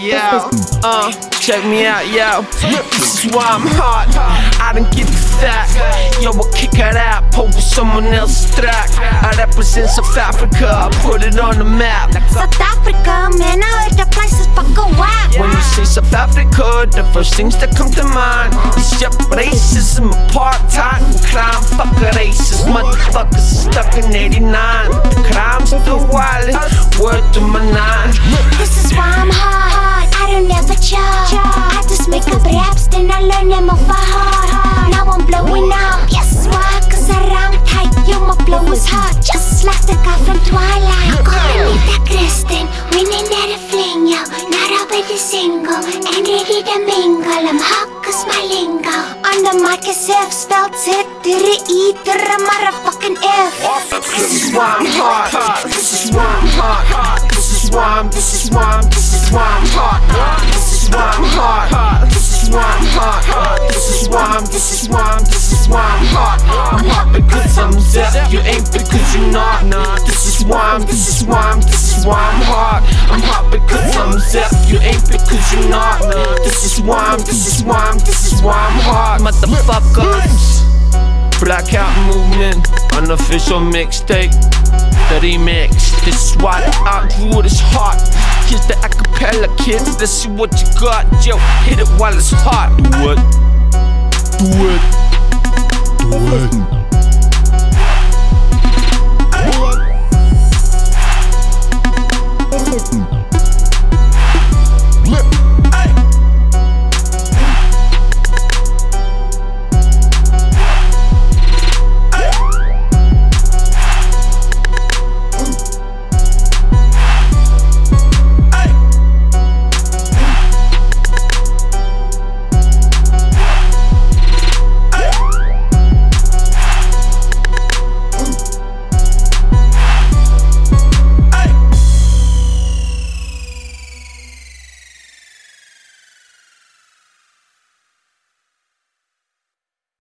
Yo, uh, check me out, yo. This is why I'm hot. I don't give a fuck. Yo, I kick it out, poke with someone else's track. I represent South Africa, I put it on the map. South Africa, man, I heard the place is fucking whack. When you say South Africa, the first things that come to mind is yep, racism, apartheid, and crime. Fuck a racist, motherfuckers I learn them off by heart. Now I'm blowing up, yes, why? Cause I rhyme tight, yo, my flow is hot. Just like the guy from Twilight. Coronita Kristen, winning at a fling, yo. Not already single, ready to mingle. I'm hot cause my lingo. On the mic is F, spelled Z, to the E, to the motherfucking F. This is why I'm hot. This is why I'm hot. This is why I'm. This is why I'm. This is why I'm This is why I'm. This is why I'm hot. I'm hot because I'm Zef. You ain't because you're not. This is why I'm. This is why I'm. This is why I'm hot. I'm hot because I'm Zef. You ain't because you're not. This is why I'm. This is why I'm. This is why I'm hot. Motherfuckers. Blackout Movement, unofficial mixtape, the remix. This is why the outro is hot. Here's the acapella kids, let's see what you got. Yo, hit it while it's hot. Do it. Do it. Do it.